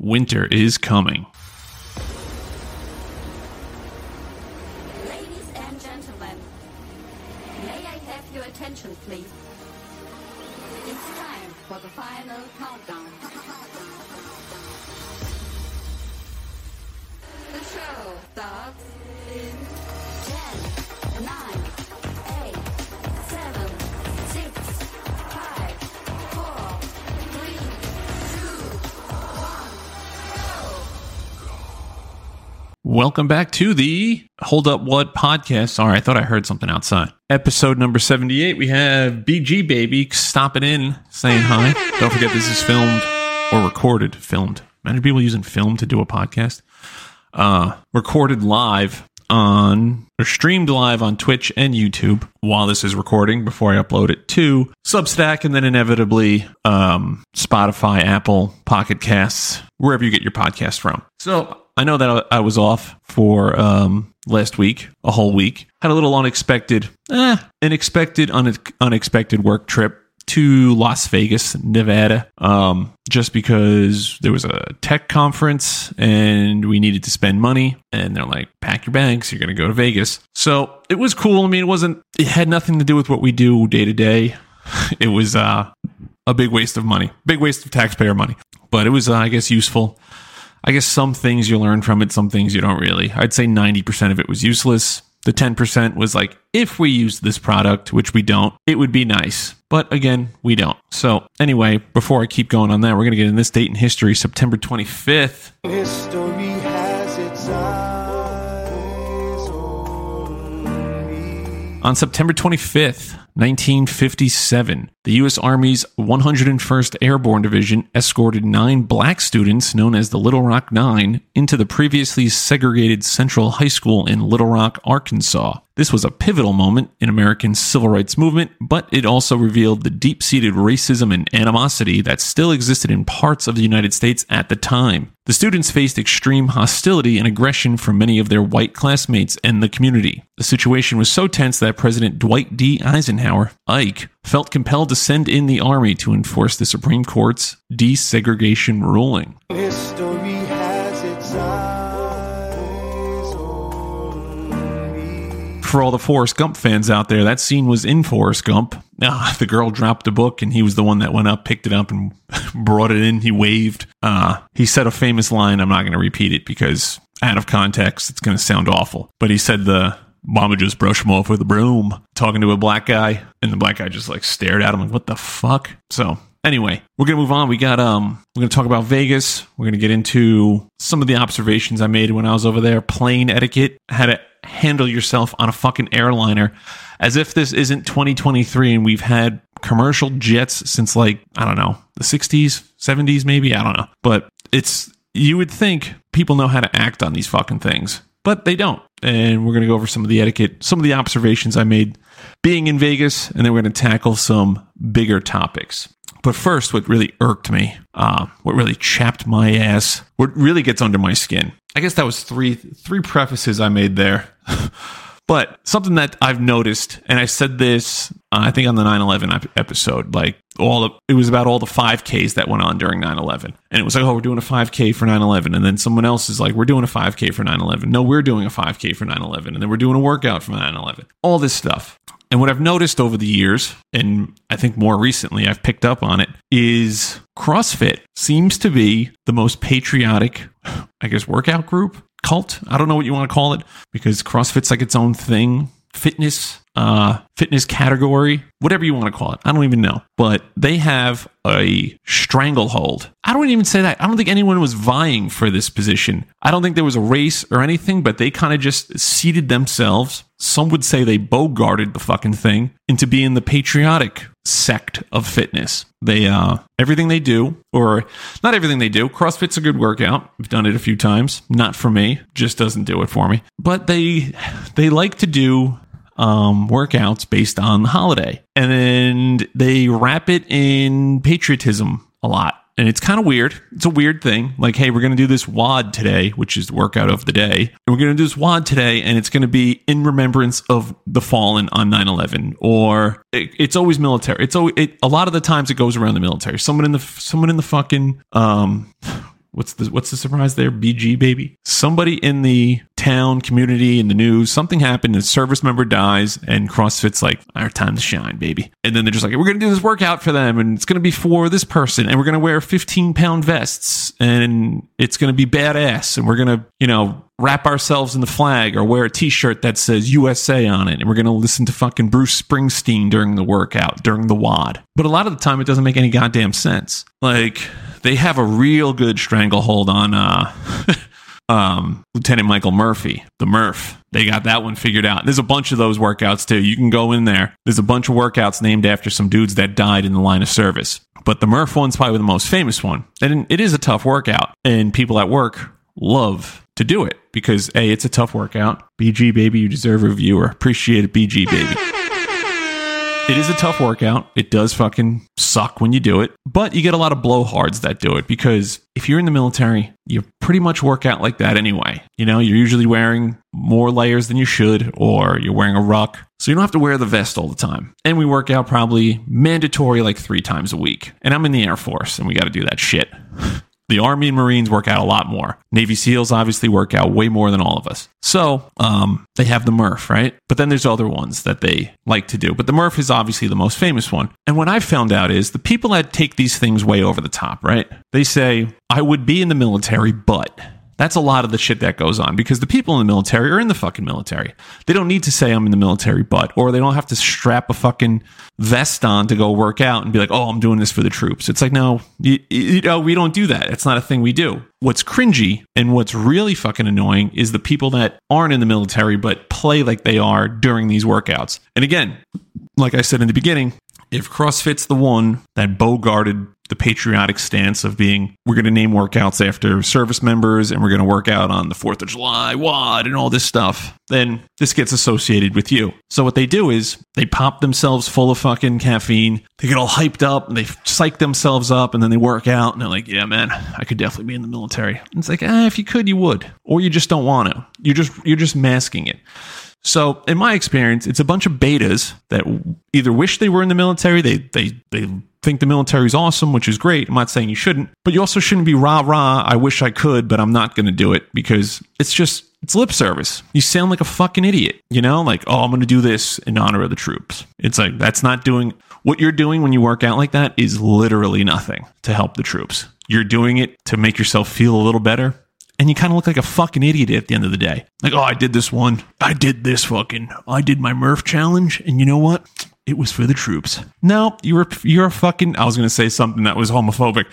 winter is coming. Ladies and gentlemen, may I have your attention, please? It's time for the final countdown. The show starts in Welcome back to the Hold Up What podcast. Sorry, I thought I heard something outside. Episode number 78. We have BG Baby stopping in, saying hi. Don't forget this is filmed or recorded, filmed. Many people using film to do a podcast. Uh, recorded live on or streamed live on Twitch and YouTube while this is recording before I upload it to Substack and then inevitably um, Spotify, Apple, Pocket Casts, wherever you get your podcast from. So I know that I was off for um, last week, a whole week. Had a little unexpected, eh, unexpected, une- unexpected work trip to Las Vegas, Nevada, um, just because there was a tech conference and we needed to spend money. And they're like, pack your bags, you're going to go to Vegas. So it was cool. I mean, it wasn't, it had nothing to do with what we do day to day. It was uh, a big waste of money, big waste of taxpayer money, but it was, uh, I guess, useful. I guess some things you learn from it, some things you don't really. I'd say 90% of it was useless. The 10% was like, if we use this product, which we don't, it would be nice. But again, we don't. So, anyway, before I keep going on that, we're going to get in this date in history, September 25th. History has its eyes on. On September 25th, 1957, the U.S. Army's 101st Airborne Division escorted nine black students, known as the Little Rock Nine, into the previously segregated Central High School in Little Rock, Arkansas. This was a pivotal moment in American civil rights movement, but it also revealed the deep-seated racism and animosity that still existed in parts of the United States at the time. The students faced extreme hostility and aggression from many of their white classmates and the community. The situation was so tense that President Dwight D. Eisenhower, Ike, felt compelled to send in the army to enforce the Supreme Court's desegregation ruling. History has its eyes on. For all the Forrest Gump fans out there, that scene was in Forrest Gump. Ah, the girl dropped a book and he was the one that went up, picked it up, and brought it in. He waved. Uh, he said a famous line. I'm not going to repeat it because out of context, it's going to sound awful. But he said the Mama just brushed him off with a broom, talking to a black guy, and the black guy just like stared at him like, "What the fuck?" So anyway, we're gonna move on. We got um, we're gonna talk about Vegas. We're gonna get into some of the observations I made when I was over there. Plane etiquette, how to handle yourself on a fucking airliner, as if this isn't 2023 and we've had commercial jets since like I don't know the 60s, 70s, maybe I don't know, but it's you would think people know how to act on these fucking things, but they don't. And we're going to go over some of the etiquette, some of the observations I made being in Vegas, and then we're going to tackle some bigger topics. But first, what really irked me, uh, what really chapped my ass, what really gets under my skin. I guess that was three three prefaces I made there. But something that I've noticed, and I said this, uh, I think on the 9 11 episode, like all the, it was about all the 5Ks that went on during 9 11. And it was like, oh, we're doing a 5K for 9 11. And then someone else is like, we're doing a 5K for 9 11. No, we're doing a 5K for 9 11. And then we're doing a workout for 9 11. All this stuff. And what I've noticed over the years, and I think more recently I've picked up on it, is CrossFit seems to be the most patriotic, I guess, workout group, cult. I don't know what you want to call it because CrossFit's like its own thing. Fitness, uh, fitness category, whatever you want to call it. I don't even know. But they have a stranglehold. I don't even say that. I don't think anyone was vying for this position. I don't think there was a race or anything, but they kind of just seated themselves. Some would say they bogarted the fucking thing into being the patriotic sect of fitness. They uh everything they do, or not everything they do. CrossFit's a good workout. I've done it a few times. Not for me. Just doesn't do it for me. But they they like to do um, workouts based on the holiday. And then they wrap it in patriotism a lot. And it's kind of weird. It's a weird thing. Like, hey, we're going to do this WOD today, which is the workout of the day. And we're going to do this WOD today, and it's going to be in remembrance of the fallen on 9 11. Or it, it's always military. It's always, it, a lot of the times it goes around the military. Someone in the, someone in the fucking, um, What's the what's the surprise there? BG baby. Somebody in the town, community, in the news, something happened. A service member dies, and CrossFit's like, our time to shine, baby. And then they're just like, we're gonna do this workout for them, and it's gonna be for this person, and we're gonna wear 15 pound vests, and it's gonna be badass, and we're gonna, you know, wrap ourselves in the flag or wear a t-shirt that says USA on it and we're going to listen to fucking Bruce Springsteen during the workout during the WOD. But a lot of the time it doesn't make any goddamn sense. Like they have a real good stranglehold on uh um Lieutenant Michael Murphy, the Murph. They got that one figured out. There's a bunch of those workouts too. You can go in there. There's a bunch of workouts named after some dudes that died in the line of service. But the Murph one's probably the most famous one. And it is a tough workout and people at work love to do it because A, it's a tough workout. BG baby, you deserve a viewer. Appreciate it, BG baby. It is a tough workout. It does fucking suck when you do it, but you get a lot of blowhards that do it because if you're in the military, you pretty much work out like that anyway. You know, you're usually wearing more layers than you should, or you're wearing a ruck. So you don't have to wear the vest all the time. And we work out probably mandatory like three times a week. And I'm in the Air Force and we got to do that shit. The Army and Marines work out a lot more. Navy SEALs obviously work out way more than all of us. So um, they have the Murph, right? But then there's other ones that they like to do. But the Murph is obviously the most famous one. And what I've found out is the people that take these things way over the top, right? They say, I would be in the military, but. That's a lot of the shit that goes on because the people in the military are in the fucking military. They don't need to say I'm in the military, but, or they don't have to strap a fucking vest on to go work out and be like, oh, I'm doing this for the troops. It's like, no, you, you know, we don't do that. It's not a thing we do. What's cringy and what's really fucking annoying is the people that aren't in the military but play like they are during these workouts. And again, like I said in the beginning, if CrossFit's the one that bogarted the patriotic stance of being we're going to name workouts after service members and we're going to work out on the 4th of July, WOD, and all this stuff, then this gets associated with you. So what they do is they pop themselves full of fucking caffeine. They get all hyped up and they psych themselves up and then they work out and they're like, yeah, man, I could definitely be in the military. And it's like, eh, if you could, you would. Or you just don't want to. You're just, you're just masking it. So, in my experience, it's a bunch of betas that either wish they were in the military, they they they think the military is awesome, which is great. I'm not saying you shouldn't, but you also shouldn't be rah rah. I wish I could, but I'm not going to do it because it's just it's lip service. You sound like a fucking idiot, you know? Like, oh, I'm going to do this in honor of the troops. It's like that's not doing what you're doing when you work out like that is literally nothing to help the troops. You're doing it to make yourself feel a little better and you kind of look like a fucking idiot at the end of the day. Like, oh, I did this one. I did this fucking. I did my Murph challenge, and you know what? It was for the troops. No, you're you're a fucking. I was gonna say something that was homophobic.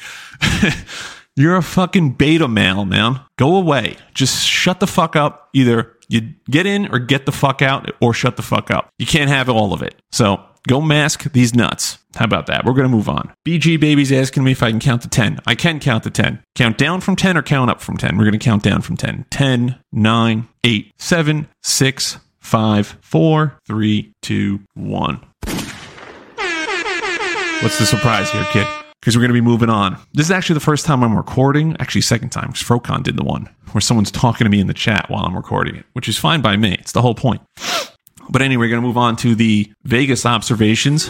you're a fucking beta male, man. Go away. Just shut the fuck up. Either you get in or get the fuck out, or shut the fuck up. You can't have all of it. So Go mask these nuts. How about that? We're going to move on. BG Baby's asking me if I can count to 10. I can count to 10. Count down from 10 or count up from 10. We're going to count down from 10. 10, 9, 8, 7, 6, 5, 4, 3, 2, 1. What's the surprise here, kid? Because we're going to be moving on. This is actually the first time I'm recording. Actually, second time, because Frocon did the one where someone's talking to me in the chat while I'm recording it, which is fine by me. It's the whole point. But anyway, we're going to move on to the Vegas observations.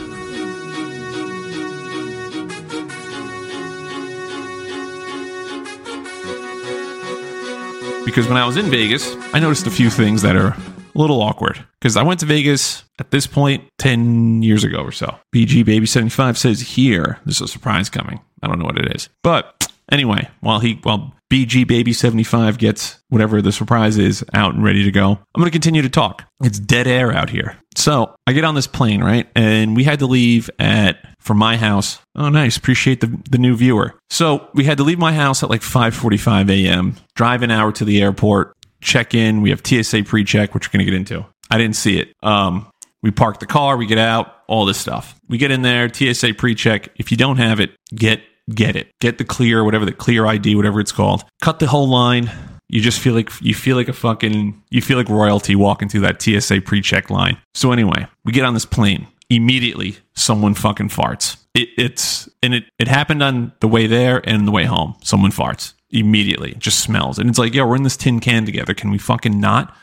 Because when I was in Vegas, I noticed a few things that are a little awkward. Because I went to Vegas at this point 10 years ago or so. BG Baby 75 says here, there's a surprise coming. I don't know what it is. But anyway, while he, while BG Baby 75 gets whatever the surprise is out and ready to go. I'm going to continue to talk. It's dead air out here. So I get on this plane, right? And we had to leave at, from my house. Oh, nice. Appreciate the, the new viewer. So we had to leave my house at like 5.45 a.m., drive an hour to the airport, check in. We have TSA pre-check, which we're going to get into. I didn't see it. Um, we park the car, we get out, all this stuff. We get in there, TSA pre-check. If you don't have it, get get it. Get the clear, whatever the clear ID, whatever it's called. Cut the whole line. You just feel like you feel like a fucking you feel like royalty walking through that TSA pre-check line. So anyway, we get on this plane. Immediately, someone fucking farts. It, it's and it it happened on the way there and the way home. Someone farts immediately. Just smells, and it's like, yo, we're in this tin can together. Can we fucking not?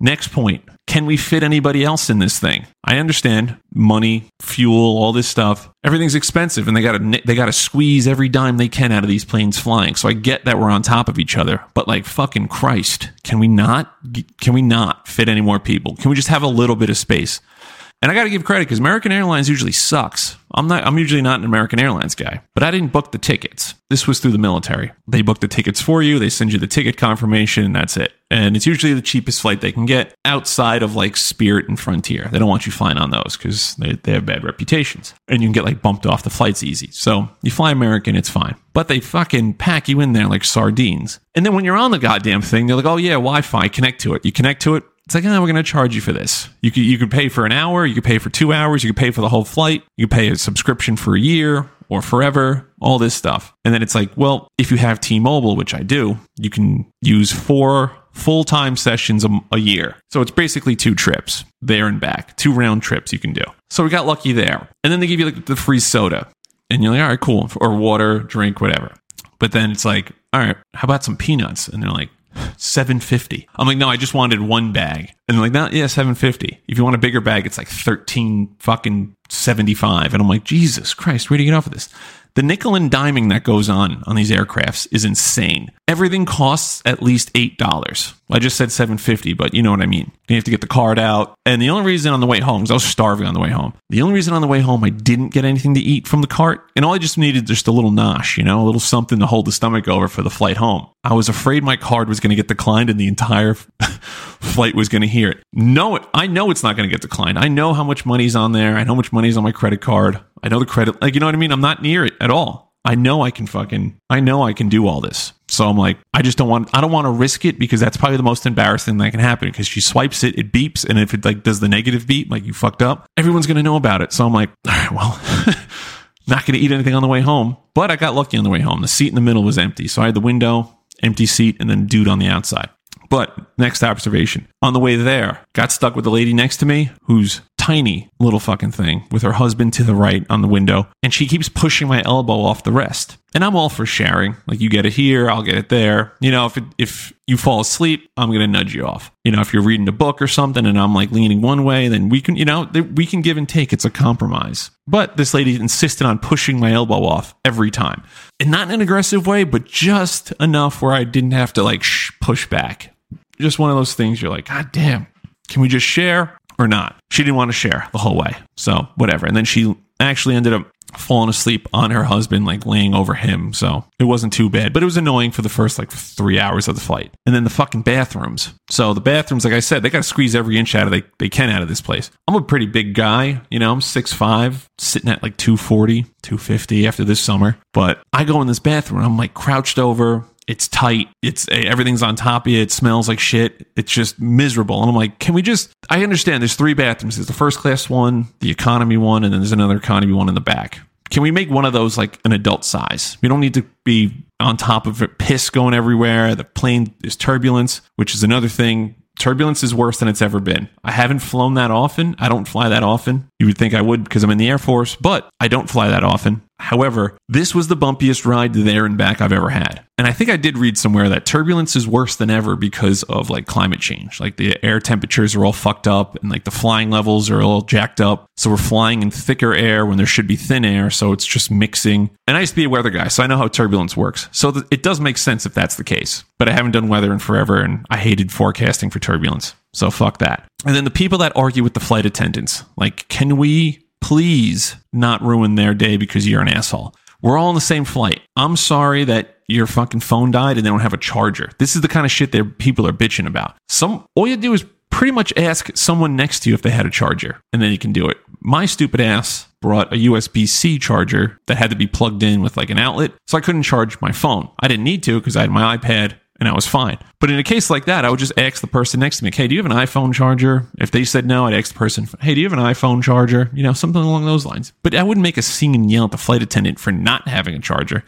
Next point. Can we fit anybody else in this thing? I understand money, fuel, all this stuff. Everything's expensive and they got to they got to squeeze every dime they can out of these planes flying. So I get that we're on top of each other, but like fucking Christ, can we not can we not fit any more people? Can we just have a little bit of space? And I got to give credit because American Airlines usually sucks. I'm not. I'm usually not an American Airlines guy, but I didn't book the tickets. This was through the military. They book the tickets for you. They send you the ticket confirmation, and that's it. And it's usually the cheapest flight they can get outside of like Spirit and Frontier. They don't want you flying on those because they, they have bad reputations, and you can get like bumped off the flights easy. So you fly American, it's fine. But they fucking pack you in there like sardines. And then when you're on the goddamn thing, they're like, "Oh yeah, Wi-Fi, connect to it." You connect to it it's like, oh, we're going to charge you for this. You could, you could pay for an hour, you could pay for two hours, you could pay for the whole flight, you could pay a subscription for a year or forever, all this stuff. And then it's like, well, if you have T Mobile, which I do, you can use four full time sessions a, a year. So it's basically two trips there and back, two round trips you can do. So we got lucky there. And then they give you like the free soda. And you're like, all right, cool. Or water, drink, whatever. But then it's like, all right, how about some peanuts? And they're like, 750. I'm like, no, I just wanted one bag. And like, no, yeah, 750. If you want a bigger bag, it's like 13 fucking 75. And I'm like, Jesus Christ, where do you get off of this? The nickel and diming that goes on on these aircrafts is insane. Everything costs at least eight dollars. I just said seven fifty, but you know what I mean. You have to get the card out, and the only reason on the way home, because I was starving on the way home. The only reason on the way home I didn't get anything to eat from the cart, and all I just needed just a little nosh, you know, a little something to hold the stomach over for the flight home. I was afraid my card was going to get declined, and the entire flight was going to hear it. No, I know it's not going to get declined. I know how much money's on there. I know how much money's on my credit card. I know the credit, like, you know what I mean? I'm not near it at all. I know I can fucking, I know I can do all this. So I'm like, I just don't want, I don't want to risk it because that's probably the most embarrassing that can happen because she swipes it, it beeps. And if it like does the negative beep, like you fucked up, everyone's going to know about it. So I'm like, all right, well, not going to eat anything on the way home. But I got lucky on the way home. The seat in the middle was empty. So I had the window, empty seat, and then dude on the outside. But next observation on the way there, got stuck with the lady next to me who's tiny little fucking thing with her husband to the right on the window. And she keeps pushing my elbow off the rest. And I'm all for sharing. Like you get it here, I'll get it there. You know, if it, if you fall asleep, I'm going to nudge you off. You know, if you're reading a book or something and I'm like leaning one way, then we can, you know, we can give and take. It's a compromise. But this lady insisted on pushing my elbow off every time. And not in an aggressive way, but just enough where I didn't have to like shh, push back just one of those things you're like, God damn, can we just share or not? She didn't want to share the whole way. So whatever. And then she actually ended up falling asleep on her husband, like laying over him. So it wasn't too bad, but it was annoying for the first like three hours of the flight. And then the fucking bathrooms. So the bathrooms, like I said, they got to squeeze every inch out of they, they can out of this place. I'm a pretty big guy, you know, I'm 6'5, sitting at like 240, 250 after this summer. But I go in this bathroom, I'm like crouched over, it's tight. It's eh, everything's on top of you. It smells like shit. It's just miserable. And I'm like, can we just? I understand. There's three bathrooms. There's the first class one, the economy one, and then there's another economy one in the back. Can we make one of those like an adult size? We don't need to be on top of it, piss going everywhere. The plane is turbulence, which is another thing. Turbulence is worse than it's ever been. I haven't flown that often. I don't fly that often. You would think I would because I'm in the Air Force, but I don't fly that often. However, this was the bumpiest ride there and back I've ever had. And I think I did read somewhere that turbulence is worse than ever because of like climate change. Like the air temperatures are all fucked up and like the flying levels are all jacked up. So we're flying in thicker air when there should be thin air. So it's just mixing. And I used to be a weather guy, so I know how turbulence works. So th- it does make sense if that's the case. But I haven't done weather in forever and I hated forecasting for turbulence. So fuck that. And then the people that argue with the flight attendants, like, can we please not ruin their day because you're an asshole. We're all on the same flight. I'm sorry that your fucking phone died and they don't have a charger. This is the kind of shit that people are bitching about. Some all you do is pretty much ask someone next to you if they had a charger and then you can do it. My stupid ass brought a USB-C charger that had to be plugged in with like an outlet, so I couldn't charge my phone. I didn't need to because I had my iPad and I was fine. But in a case like that, I would just ask the person next to me, "Hey, do you have an iPhone charger?" If they said no, I'd ask the person, "Hey, do you have an iPhone charger?" You know, something along those lines. But I wouldn't make a scene and yell at the flight attendant for not having a charger.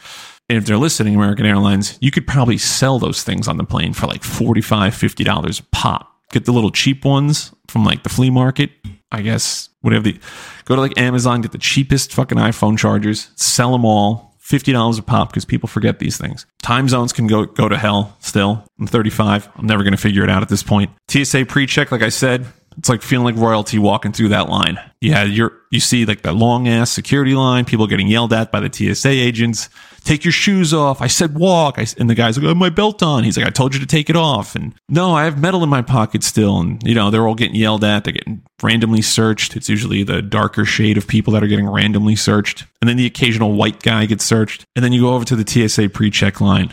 And if they're listening, American Airlines, you could probably sell those things on the plane for like $45, $50 a pop. Get the little cheap ones from like the flea market. I guess whatever the go to like Amazon, get the cheapest fucking iPhone chargers, sell them all $50 a pop because people forget these things. Time zones can go, go to hell still. I'm 35. I'm never going to figure it out at this point. TSA pre check, like I said, It's like feeling like royalty walking through that line. Yeah, you're you see like that long ass security line, people getting yelled at by the TSA agents. Take your shoes off. I said walk. I, and the guy's like, I have my belt on. He's like, I told you to take it off. And no, I have metal in my pocket still. And, you know, they're all getting yelled at. They're getting randomly searched. It's usually the darker shade of people that are getting randomly searched. And then the occasional white guy gets searched. And then you go over to the TSA pre check line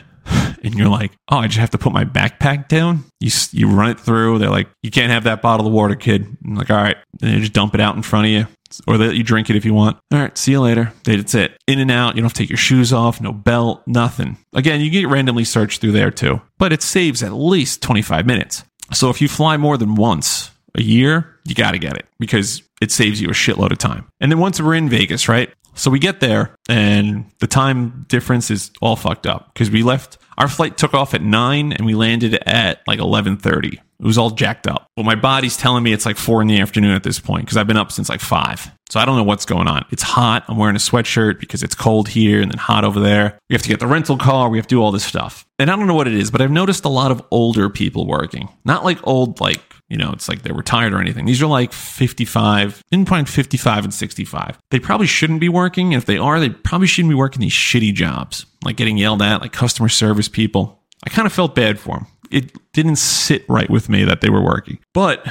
and you're like, oh, I just have to put my backpack down. You you run it through. They're like, you can't have that bottle of water, kid. I'm like, all right. And they just dump it out in front of you, or let you drink it if you want. All right, see you later. That's it. In and out. You don't have to take your shoes off. No belt. Nothing. Again, you get randomly searched through there too, but it saves at least 25 minutes. So if you fly more than once a year, you got to get it because it saves you a shitload of time. And then once we're in Vegas, right? So we get there and the time difference is all fucked up because we left our flight took off at 9 and we landed at like 11:30. It was all jacked up. Well, my body's telling me it's like 4 in the afternoon at this point because I've been up since like 5. So I don't know what's going on. It's hot. I'm wearing a sweatshirt because it's cold here and then hot over there. We have to get the rental car. We have to do all this stuff. And I don't know what it is, but I've noticed a lot of older people working. Not like old, like, you know, it's like they're retired or anything. These are like 55, in point 55 and 65. They probably shouldn't be working. And if they are, they probably shouldn't be working these shitty jobs, like getting yelled at, like customer service people. I kind of felt bad for them. It didn't sit right with me that they were working, but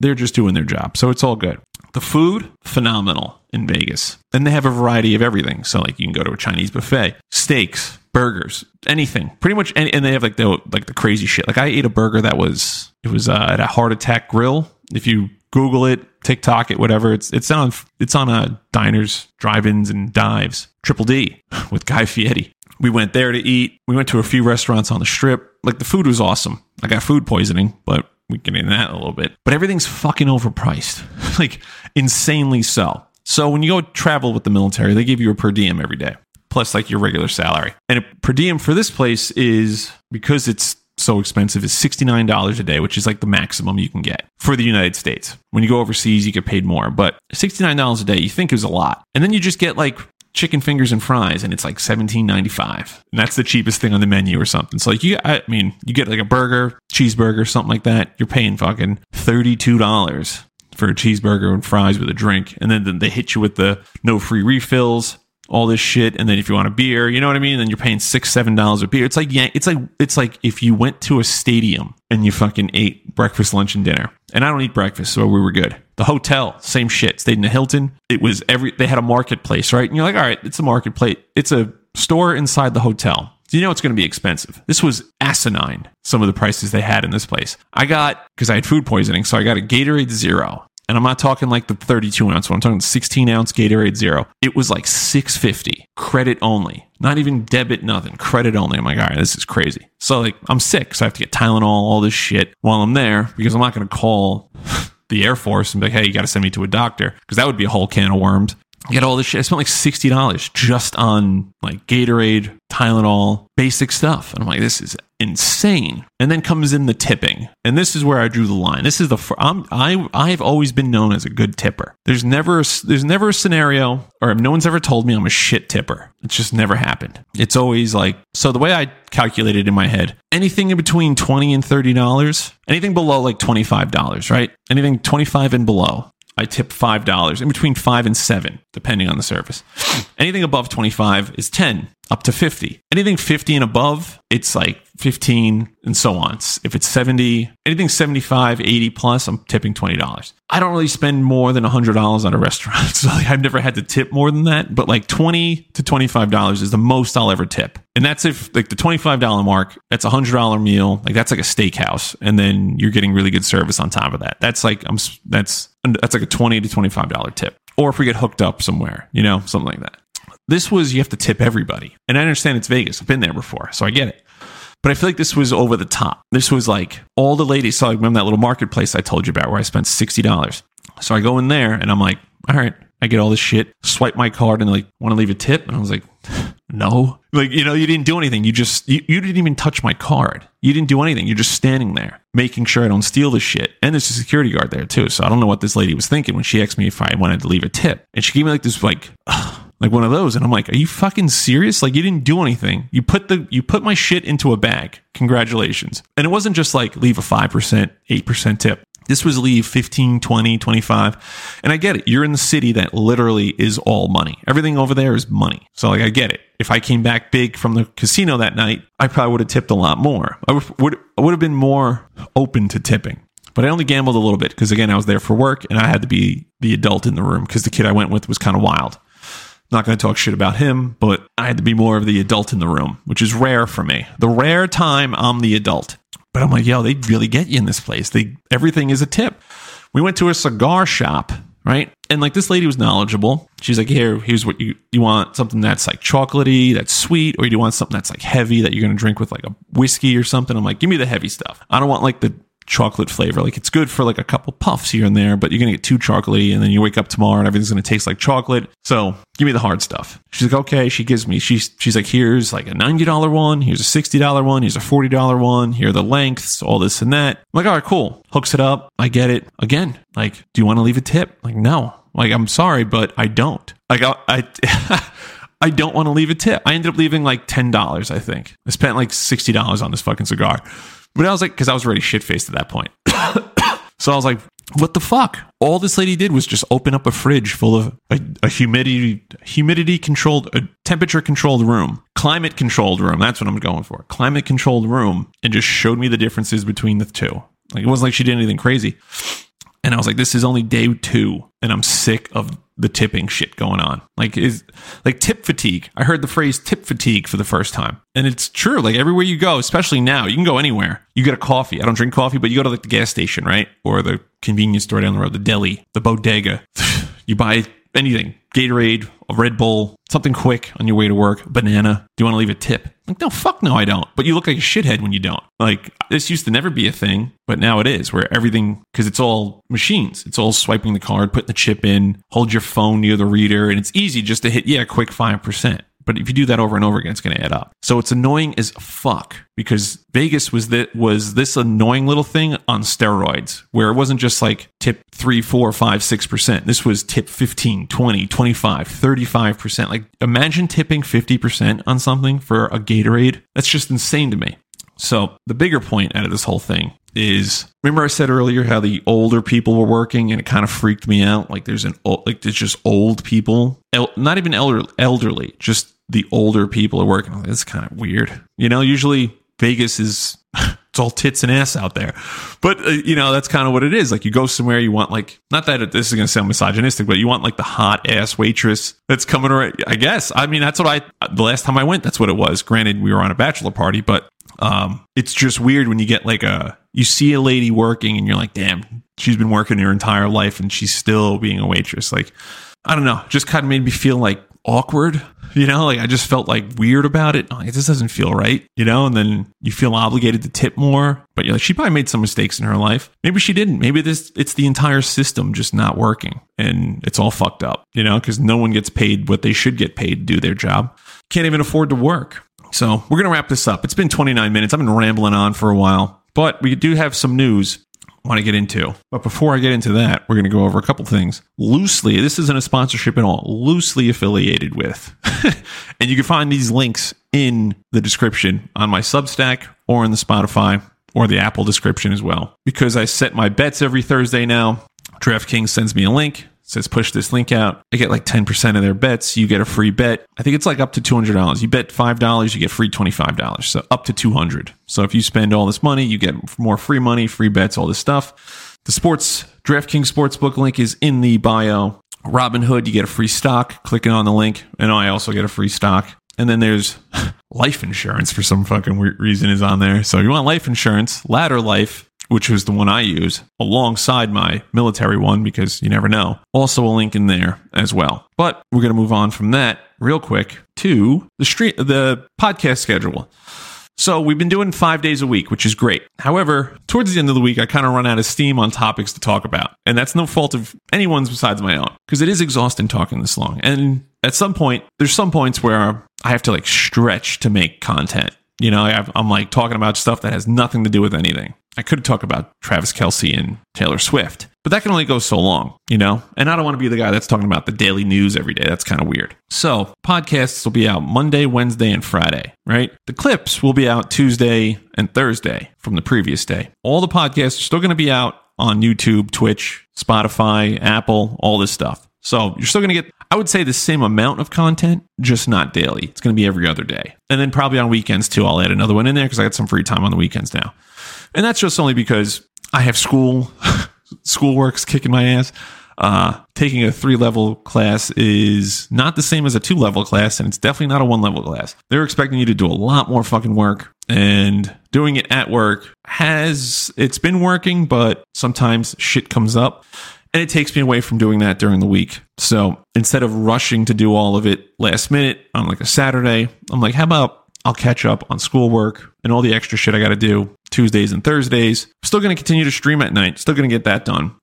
they're just doing their job. So it's all good. The food, phenomenal in Vegas. And they have a variety of everything. So like you can go to a Chinese buffet, steaks, burgers, anything. Pretty much any and they have like the like the crazy shit. Like I ate a burger that was it was uh, at a heart attack grill. If you Google it, TikTok it, whatever, it's it's on it's on uh, diners, drive-ins and dives. Triple D with Guy Fieri. We went there to eat. We went to a few restaurants on the strip. Like the food was awesome. I got food poisoning, but we get into that a little bit. But everything's fucking overpriced, like insanely so. So when you go travel with the military, they give you a per diem every day, plus like your regular salary. And a per diem for this place is because it's so expensive is $69 a day, which is like the maximum you can get for the United States. When you go overseas, you get paid more, but $69 a day, you think is a lot. And then you just get like chicken fingers and fries and it's like $17.95 and that's the cheapest thing on the menu or something. So like you i mean you get like a burger cheeseburger something like that you're paying fucking $32 for a cheeseburger and fries with a drink. And then, then they hit you with the no free refills all this shit and then if you want a beer you know what i mean? Then you're paying six seven dollars a beer. It's like yeah it's like it's like if you went to a stadium and you fucking ate breakfast lunch and dinner. And i don't eat breakfast so we were good. The hotel same shit. Stayed in the hilton. It was every they had a marketplace right? And you're like all right it's a marketplace. It's a store inside the hotel. Do you know it's going to be expensive. This was asinine, some of the prices they had in this place. I got, because I had food poisoning, so I got a Gatorade Zero. And I'm not talking like the 32 ounce one. I'm talking 16 ounce Gatorade Zero. It was like 650 credit only, not even debit, nothing. Credit only. I'm like, all right, this is crazy. So like, I'm sick, so I have to get Tylenol, all this shit while I'm there because I'm not going to call the Air Force and be like, hey, you got to send me to a doctor because that would be a whole can of worms. Get all this shit. I spent like sixty dollars just on like Gatorade, Tylenol, basic stuff, and I'm like, this is insane. And then comes in the tipping, and this is where I drew the line. This is the fir- I'm, I I've always been known as a good tipper. There's never a there's never a scenario, or no one's ever told me I'm a shit tipper. It's just never happened. It's always like so. The way I calculated in my head, anything in between twenty and thirty dollars, anything below like twenty five dollars, right? Anything twenty five and below. I tip five dollars in between five and seven, depending on the service. Anything above twenty five is ten, up to fifty. Anything fifty and above, it's like fifteen, and so on. If it's seventy, anything 75, 80 plus, I'm tipping twenty dollars. I don't really spend more than hundred dollars on a restaurant, so I've never had to tip more than that. But like twenty to twenty five dollars is the most I'll ever tip, and that's if like the twenty five dollar mark. That's a hundred dollar meal, like that's like a steakhouse, and then you're getting really good service on top of that. That's like I'm that's that's like a twenty to twenty five dollar tip, or if we get hooked up somewhere, you know, something like that. This was you have to tip everybody, and I understand it's Vegas. I've been there before, so I get it. But I feel like this was over the top. This was like all the ladies. So I remember that little marketplace I told you about where I spent sixty dollars. So I go in there and I'm like, all right, I get all this shit, swipe my card and like want to leave a tip, and I was like, no, like you know, you didn't do anything. You just you, you didn't even touch my card. You didn't do anything. You're just standing there making sure I don't steal the shit. And there's a security guard there too. So I don't know what this lady was thinking when she asked me if I wanted to leave a tip, and she gave me like this like. like one of those and i'm like are you fucking serious like you didn't do anything you put the you put my shit into a bag congratulations and it wasn't just like leave a 5% 8% tip This was leave 15, 20, 25. And I get it. You're in the city that literally is all money. Everything over there is money. So like I get it. If I came back big from the casino that night, I probably would have tipped a lot more. I would, would, have been more open to tipping. But I only gambled a little bit because again, I was there for work and I had to be the adult in the room because the kid I went with was kind of wild. Not going to talk shit about him, but I had to be more of the adult in the room, which is rare for me. The rare time I'm the adult. But I'm like, yo, they really get you in this place. They everything is a tip. We went to a cigar shop, right? And like this lady was knowledgeable. She's like, here, here's what you you want something that's like chocolatey, that's sweet, or you want something that's like heavy that you're gonna drink with like a whiskey or something. I'm like, give me the heavy stuff. I don't want like the chocolate flavor. Like it's good for like a couple puffs here and there, but you're gonna get too chocolatey, and then you wake up tomorrow and everything's gonna taste like chocolate. So give me the hard stuff. She's like, okay. She gives me. She's she's like, here's like a ninety dollar one. Here's a sixty dollar one. Here's a forty dollar one. Here are the lengths, all this and that. I'm like, all right, cool. Hooks it up. I get it. Again, like, do you want to leave a tip? Like, no. Like, I'm sorry, but I don't. Like, I. I I don't want to leave a tip. I ended up leaving like ten dollars. I think I spent like sixty dollars on this fucking cigar. But I was like, because I was already shit faced at that point. so I was like, what the fuck? All this lady did was just open up a fridge full of a, a humidity humidity controlled, a temperature controlled room, climate controlled room. That's what I'm going for. Climate controlled room, and just showed me the differences between the two. Like it wasn't like she did anything crazy. And I was like, this is only day two, and I'm sick of the tipping shit going on. Like is like tip fatigue. I heard the phrase tip fatigue for the first time. And it's true. Like everywhere you go, especially now, you can go anywhere. You get a coffee. I don't drink coffee, but you go to like the gas station, right? Or the convenience store down the road, the deli, the bodega. you buy anything. Gatorade, a Red Bull, something quick on your way to work, banana. Do you want to leave a tip? Like, no, fuck no, I don't. But you look like a shithead when you don't. Like, this used to never be a thing, but now it is, where everything, because it's all machines. It's all swiping the card, putting the chip in, hold your phone near the reader, and it's easy just to hit, yeah, quick 5%. But if you do that over and over again, it's going to add up. So it's annoying as fuck because Vegas was that was this annoying little thing on steroids where it wasn't just like tip 3, 4, 5, 6%. This was tip 15, 20, 25, 35%. Like imagine tipping 50% on something for a Gatorade. That's just insane to me. So the bigger point out of this whole thing is remember I said earlier how the older people were working and it kind of freaked me out. Like there's an like there's just old people, el- not even elder, elderly, just the older people are working. Like, That's kind of weird. You know, usually Vegas is it's all tits and ass out there. But uh, you know, that's kind of what it is. Like you go somewhere, you want like not that this is going to sound misogynistic, but you want like the hot ass waitress that's coming around. I guess. I mean, that's what I the last time I went, that's what it was. Granted, we were on a bachelor party, but um, it's just weird when you get like a you see a lady working and you're like, damn, she's been working her entire life and she's still being a waitress. Like, I don't know, just kind of made me feel like awkward. You know, like I just felt like weird about it. Like, this doesn't feel right, you know, and then you feel obligated to tip more. But you're like, she probably made some mistakes in her life. Maybe she didn't. Maybe this it's the entire system just not working and it's all fucked up, you know, because no one gets paid what they should get paid to do their job. Can't even afford to work. So we're gonna wrap this up. It's been 29 minutes. I've been rambling on for a while, but we do have some news I want to get into. But before I get into that, we're going to go over a couple things loosely. This isn't a sponsorship at all, loosely affiliated with. and you can find these links in the description on my Substack or in the Spotify or the Apple description as well. Because I set my bets every Thursday now. DraftKings sends me a link says push this link out. I get like 10% of their bets. You get a free bet. I think it's like up to $200. You bet $5, you get free $25. So up to 200. So if you spend all this money, you get more free money, free bets, all this stuff. The sports DraftKings Sportsbook link is in the bio. Robinhood, you get a free stock clicking on the link. And I also get a free stock. And then there's life insurance for some fucking reason is on there. So if you want life insurance, Ladder Life, which was the one I use alongside my military one because you never know. Also a link in there as well. But we're going to move on from that real quick to the street the podcast schedule. So we've been doing 5 days a week, which is great. However, towards the end of the week I kind of run out of steam on topics to talk about. And that's no fault of anyone's besides my own because it is exhausting talking this long. And at some point there's some points where I have to like stretch to make content. You know, I I'm like talking about stuff that has nothing to do with anything. I could talk about Travis Kelce and Taylor Swift, but that can only go so long, you know? And I don't want to be the guy that's talking about the daily news every day. That's kind of weird. So, podcasts will be out Monday, Wednesday, and Friday, right? The clips will be out Tuesday and Thursday from the previous day. All the podcasts are still going to be out on YouTube, Twitch, Spotify, Apple, all this stuff. So you're still going to get, I would say, the same amount of content, just not daily. It's going to be every other day. And then probably on weekends too. I'll add another one in there because I got some free time on the weekends now. And that's just only because I have school, schoolwork's kicking my ass. Uh, taking a three level class is not the same as a two level class, and it's definitely not a one level class. They're expecting you to do a lot more fucking work, and doing it at work has, it's been working, but sometimes shit comes up. And it takes me away from doing that during the week. So instead of rushing to do all of it last minute on like a Saturday, I'm like, how about I'll catch up on schoolwork and all the extra shit I got to do Tuesdays and Thursdays. I'm Still going to continue to stream at night. Still going to get that done.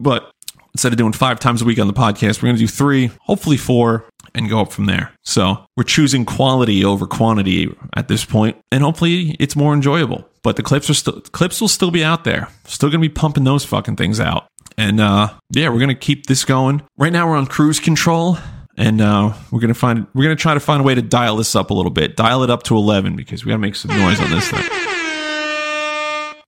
But instead of doing five times a week on the podcast, we're going to do three, hopefully four, and go up from there. So we're choosing quality over quantity at this point, and hopefully it's more enjoyable. But the clips are still clips will still be out there. Still going to be pumping those fucking things out. And uh, yeah, we're gonna keep this going. Right now, we're on cruise control, and uh, we're gonna find we're gonna try to find a way to dial this up a little bit, dial it up to eleven because we gotta make some noise on this thing.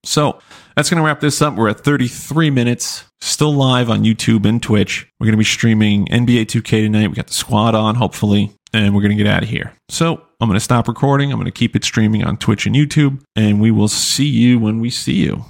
So that's gonna wrap this up. We're at 33 minutes, still live on YouTube and Twitch. We're gonna be streaming NBA 2K tonight. We got the squad on, hopefully, and we're gonna get out of here. So I'm gonna stop recording. I'm gonna keep it streaming on Twitch and YouTube, and we will see you when we see you.